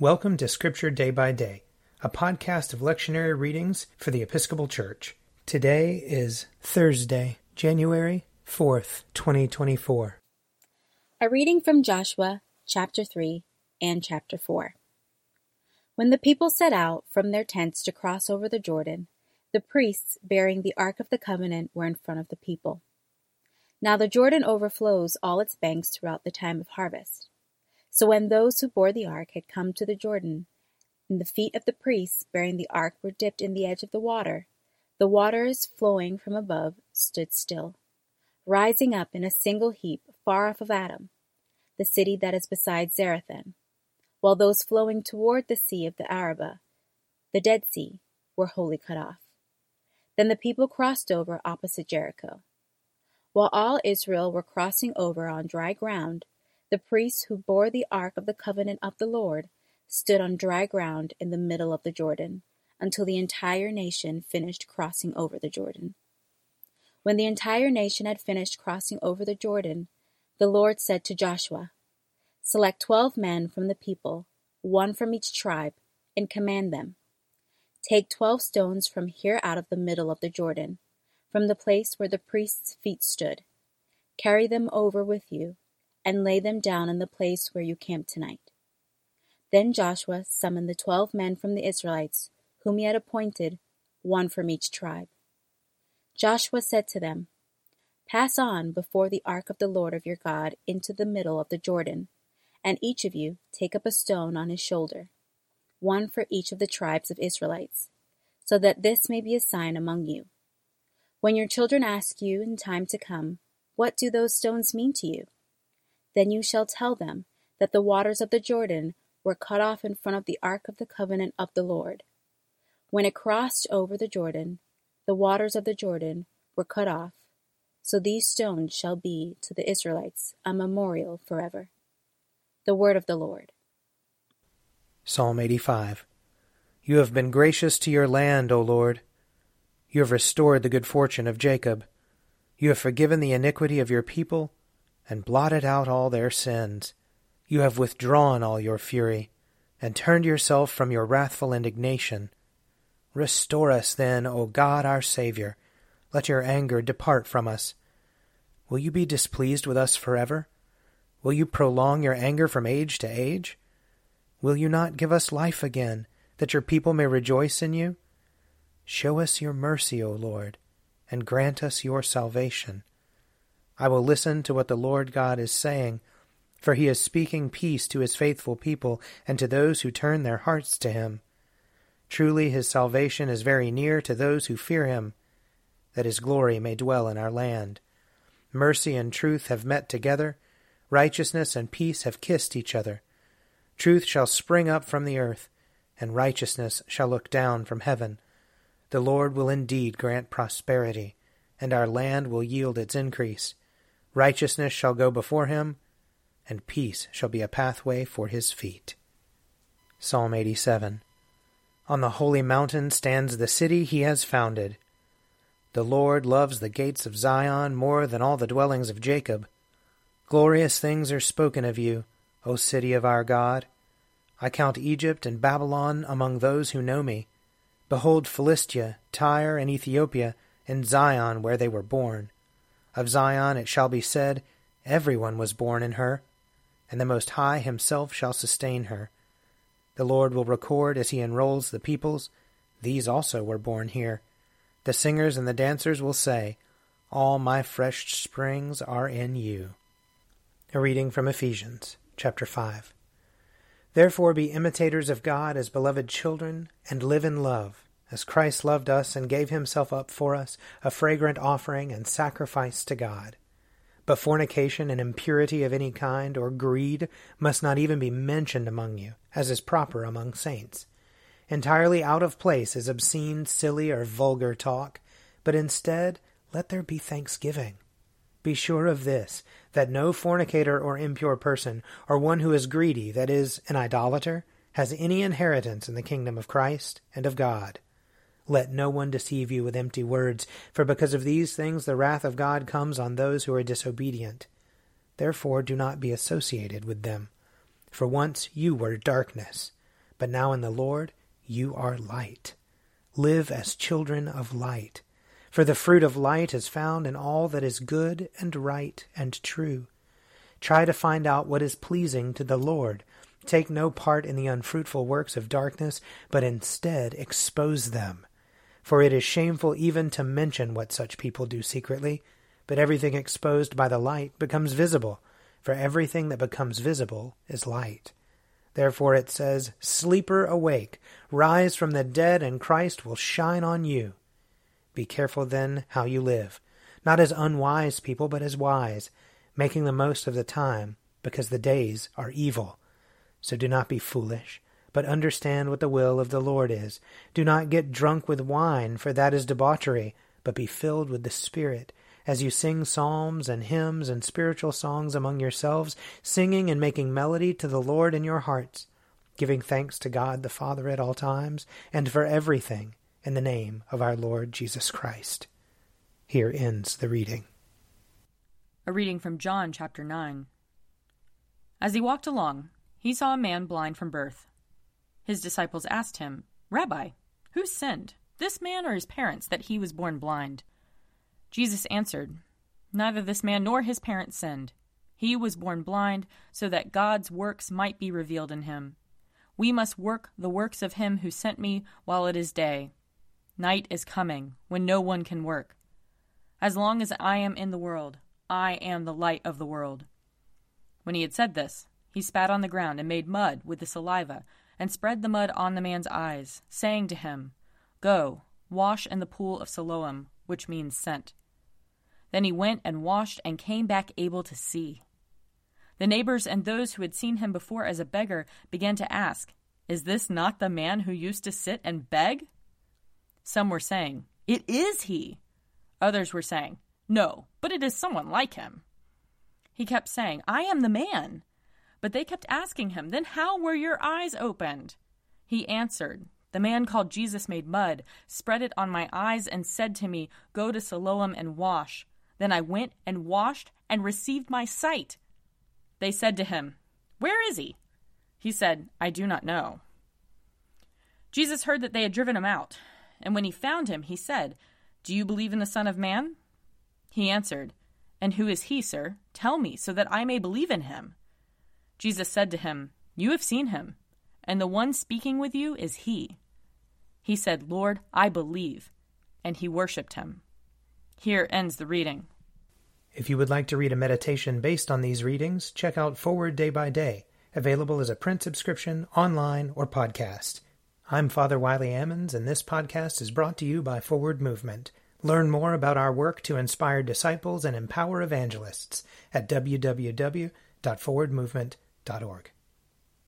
Welcome to Scripture Day by Day, a podcast of lectionary readings for the Episcopal Church. Today is Thursday, January 4th, 2024. A reading from Joshua chapter 3 and chapter 4. When the people set out from their tents to cross over the Jordan, the priests bearing the Ark of the Covenant were in front of the people. Now the Jordan overflows all its banks throughout the time of harvest. So when those who bore the ark had come to the Jordan, and the feet of the priests bearing the ark were dipped in the edge of the water, the waters flowing from above stood still, rising up in a single heap far off of Adam, the city that is beside Zarethan, while those flowing toward the sea of the Arabah, the Dead Sea, were wholly cut off. Then the people crossed over opposite Jericho. While all Israel were crossing over on dry ground, the priests who bore the ark of the covenant of the Lord stood on dry ground in the middle of the Jordan until the entire nation finished crossing over the Jordan. When the entire nation had finished crossing over the Jordan, the Lord said to Joshua, Select twelve men from the people, one from each tribe, and command them. Take twelve stones from here out of the middle of the Jordan, from the place where the priests' feet stood. Carry them over with you and lay them down in the place where you camp tonight. Then Joshua summoned the twelve men from the Israelites, whom he had appointed, one from each tribe. Joshua said to them, Pass on before the ark of the Lord of your God into the middle of the Jordan, and each of you take up a stone on his shoulder, one for each of the tribes of Israelites, so that this may be a sign among you. When your children ask you in time to come, What do those stones mean to you? Then you shall tell them that the waters of the Jordan were cut off in front of the ark of the covenant of the Lord. When it crossed over the Jordan, the waters of the Jordan were cut off. So these stones shall be to the Israelites a memorial forever. The word of the Lord. Psalm 85 You have been gracious to your land, O Lord. You have restored the good fortune of Jacob. You have forgiven the iniquity of your people and blotted out all their sins. You have withdrawn all your fury, and turned yourself from your wrathful indignation. Restore us then, O God our Saviour. Let your anger depart from us. Will you be displeased with us forever? Will you prolong your anger from age to age? Will you not give us life again, that your people may rejoice in you? Show us your mercy, O Lord, and grant us your salvation. I will listen to what the Lord God is saying, for he is speaking peace to his faithful people and to those who turn their hearts to him. Truly his salvation is very near to those who fear him, that his glory may dwell in our land. Mercy and truth have met together, righteousness and peace have kissed each other. Truth shall spring up from the earth, and righteousness shall look down from heaven. The Lord will indeed grant prosperity, and our land will yield its increase. Righteousness shall go before him, and peace shall be a pathway for his feet. Psalm 87 On the holy mountain stands the city he has founded. The Lord loves the gates of Zion more than all the dwellings of Jacob. Glorious things are spoken of you, O city of our God. I count Egypt and Babylon among those who know me. Behold Philistia, Tyre, and Ethiopia, and Zion where they were born. Of Zion it shall be said, Every one was born in her, and the Most High himself shall sustain her. The Lord will record as he enrolls the peoples, These also were born here. The singers and the dancers will say, All my fresh springs are in you. A reading from Ephesians, chapter 5. Therefore be imitators of God as beloved children, and live in love as Christ loved us and gave himself up for us, a fragrant offering and sacrifice to God. But fornication and impurity of any kind, or greed, must not even be mentioned among you, as is proper among saints. Entirely out of place is obscene, silly, or vulgar talk, but instead let there be thanksgiving. Be sure of this, that no fornicator or impure person, or one who is greedy, that is, an idolater, has any inheritance in the kingdom of Christ and of God. Let no one deceive you with empty words, for because of these things the wrath of God comes on those who are disobedient. Therefore do not be associated with them. For once you were darkness, but now in the Lord you are light. Live as children of light. For the fruit of light is found in all that is good and right and true. Try to find out what is pleasing to the Lord. Take no part in the unfruitful works of darkness, but instead expose them. For it is shameful even to mention what such people do secretly, but everything exposed by the light becomes visible, for everything that becomes visible is light. Therefore it says, Sleeper, awake, rise from the dead, and Christ will shine on you. Be careful then how you live, not as unwise people, but as wise, making the most of the time, because the days are evil. So do not be foolish, but understand what the will of the Lord is. Do not get drunk with wine, for that is debauchery, but be filled with the Spirit as you sing psalms and hymns and spiritual songs among yourselves, singing and making melody to the Lord in your hearts, giving thanks to God the Father at all times, and for everything in the name of our Lord Jesus Christ. Here ends the reading. A reading from John chapter 9. As he walked along, he saw a man blind from birth. His disciples asked him, Rabbi, who sinned, this man or his parents, that he was born blind? Jesus answered, Neither this man nor his parents sinned. He was born blind, so that God's works might be revealed in him. We must work the works of him who sent me while it is day. Night is coming, when no one can work. As long as I am in the world, I am the light of the world. When he had said this, he spat on the ground and made mud with the saliva, and spread the mud on the man's eyes, saying to him, Go, wash in the pool of Siloam, which means sent. Then he went and washed and came back able to see. The neighbors and those who had seen him before as a beggar began to ask, Is this not the man who used to sit and beg? Some were saying, It is he. Others were saying, No, but it is someone like him. He kept saying, I am the man. But they kept asking him, Then how were your eyes opened? He answered, The man called Jesus made mud, spread it on my eyes, and said to me, Go to Siloam and wash. Then I went and washed and received my sight. They said to him, Where is he? He said, I do not know. Jesus heard that they had driven him out, and when he found him, he said, Do you believe in the Son of Man? He answered, And who is he, sir? Tell me, so that I may believe in him. Jesus said to him, You have seen him, and the one speaking with you is he. He said, Lord, I believe. And he worshipped him. Here ends the reading. If you would like to read a meditation based on these readings, check out Forward Day by Day, available as a print subscription, online, or podcast. I'm Father Wiley Ammons, and this podcast is brought to you by Forward Movement. Learn more about our work to inspire disciples and empower evangelists at www.forwardmovement.org.